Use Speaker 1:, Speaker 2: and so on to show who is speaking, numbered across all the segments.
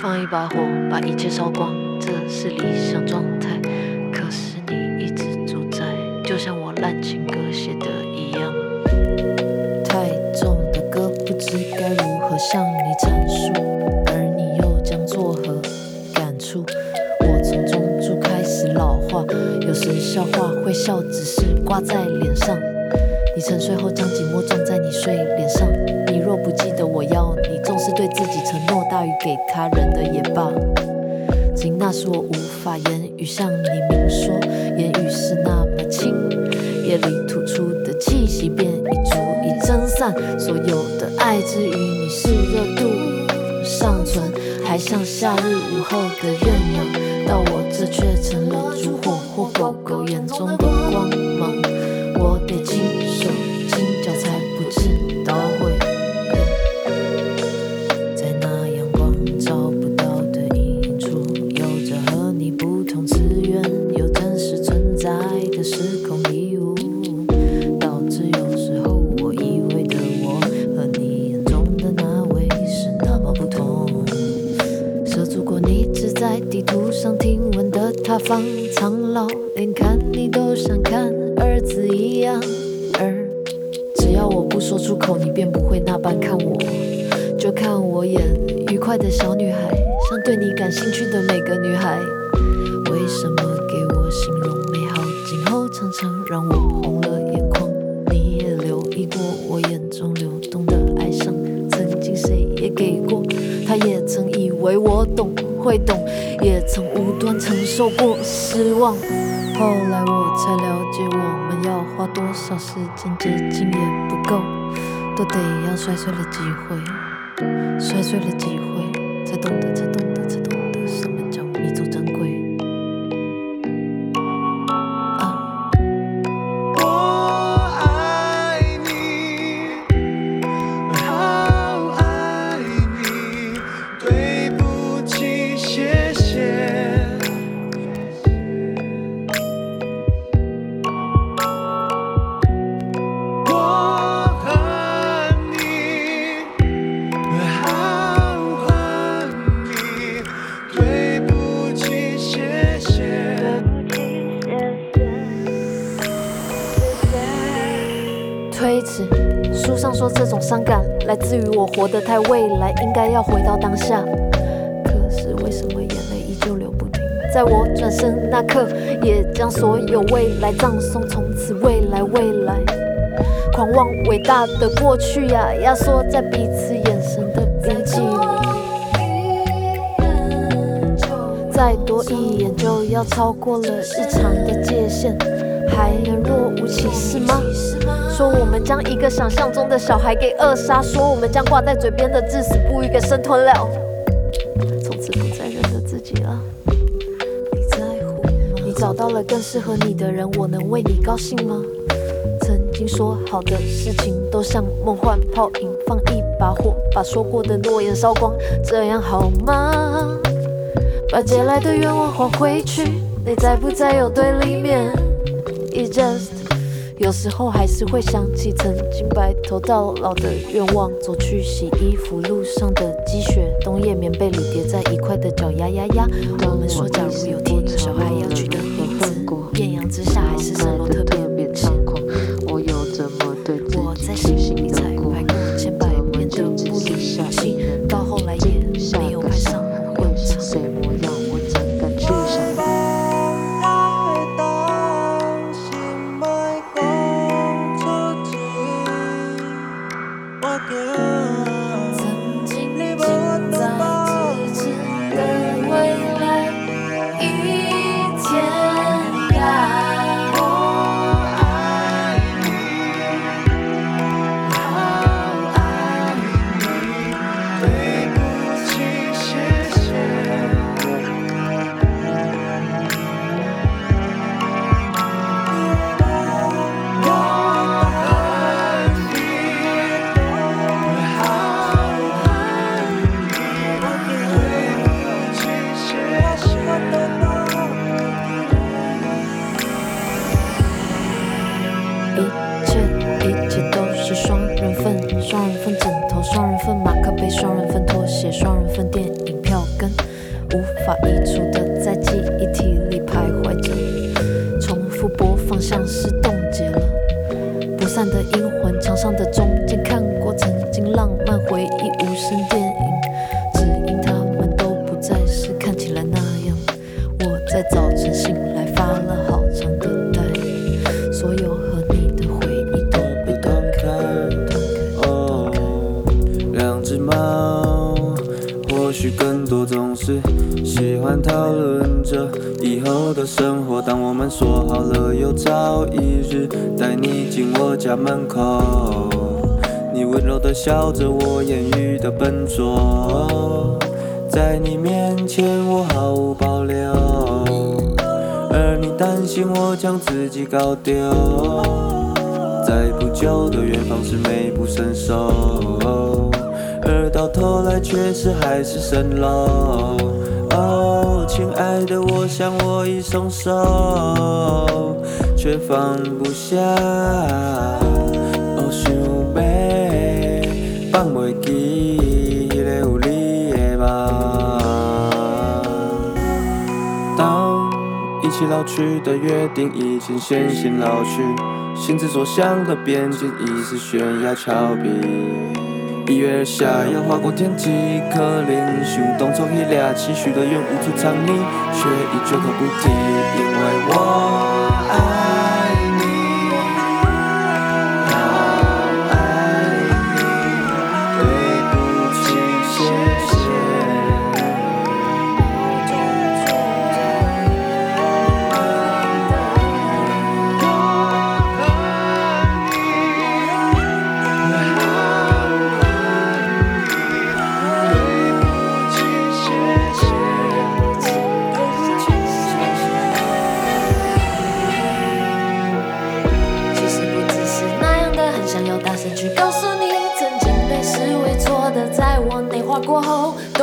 Speaker 1: 放一把火，把一切烧光，这是理想状态。可是你一直主宰，就像我烂情歌写的一样。太重的歌，不知该如何向你阐述，而你又将作何感触？我从中柱开始老化，有时笑话会笑，只是挂在脸上。你沉睡后，将寂寞己承诺大于给他人的也罢。仅那是我无法言语向你明说，言语是那么轻，夜里吐出的气息便已足以蒸散所有的爱之于你是热度尚存，还像夏日午后的艳阳，到我这却成了烛火或狗狗眼中的光芒。我得亲手上听闻的塌方苍老，连看你都像看儿子一样。而只要我不说出口，你便不会那般看我，就看我演愉快的小女孩，像对你感兴趣的每个女孩。为什么给我形容美好，今后常常让我红了眼眶？你也留意过我眼中流动的哀伤，曾经谁也给过，他也曾以为我懂会懂，也曾无端承受过失望。后来我才了解，我们要花多少时间接近也不够，都得要摔碎了几回，摔碎了几回，才懂得，推迟。书上说这种伤感来自于我活得太未来，应该要回到当下。可是为什么眼泪依旧流不停？在我转身那刻，也将所有未来葬送，从此未来未来。狂妄伟大的过去呀，压缩在彼此眼神的笔记里。再多一眼就要超过了日常的界限，还能若无其事吗？说我们将一个想象中的小孩给扼杀，说我们将挂在嘴边的至死不渝给生吞了，从此不再认得自己了。你在乎吗？你找到了更适合你的人，我能为你高兴吗？曾经说好的事情都像梦幻泡影，放一把火，把说过的诺言烧光，这样好吗？把借来的愿望还回去，你在不在有对立面。It just 有时候还是会想起曾经白头到老的愿望，走去洗衣服路上的积雪，冬夜棉被里叠在一块的脚丫丫丫。我们说，假如有天有小孩要取的名字，艳阳之下还是神龙特别播放像是冻结了。不散的阴魂，墙上的钟，间看过曾经浪漫回忆无声电影，只因他们都不再是看起来那样。我在早晨醒来，发了好长的呆，所有和你
Speaker 2: 喜欢讨论着以后的生活。当我们说好了有朝一日带你进我家门口，你温柔的笑着，我言语的笨拙，在你面前我毫无保留，而你担心我将自己搞丢。在不久的远方是美不胜收，而到头来却是海市蜃楼。哦，亲爱的，我想我已松手，却放不下。哦，想要放袂记迄个有你的梦。当一起老去的约定已经先行老去，心之所向的边境已是悬崖峭壁。一跃而下，要划过天际，可怜想当初迄俩期许的愿无处藏匿，却已绝口不提，因为我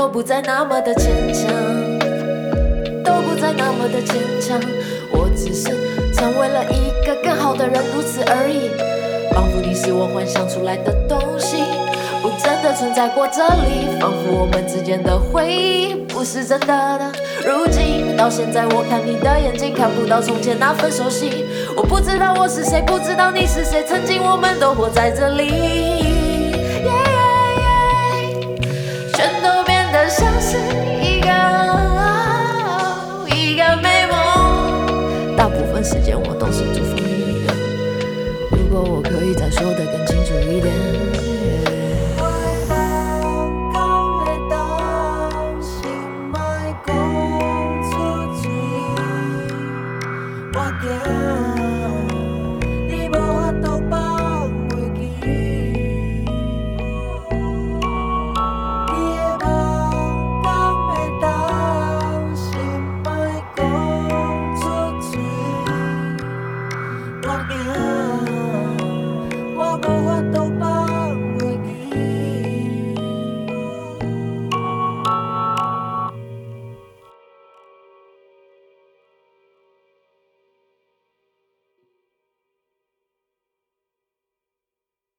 Speaker 1: 都不再那么的牵强，都不再那么的坚强。我只是成为了一个更好的人，如此而已。仿佛你是我幻想出来的东西，不真的存在过这里。仿佛我们之间的回忆不是真的的。如今到现在，我看你的眼睛，看不到从前那份熟悉。我不知道我是谁，不知道你是谁，曾经我们都活在这里。耶耶耶全都像是一个一个美梦。大部分时间我都是祝福你的。如果我可以再说的更清楚一点。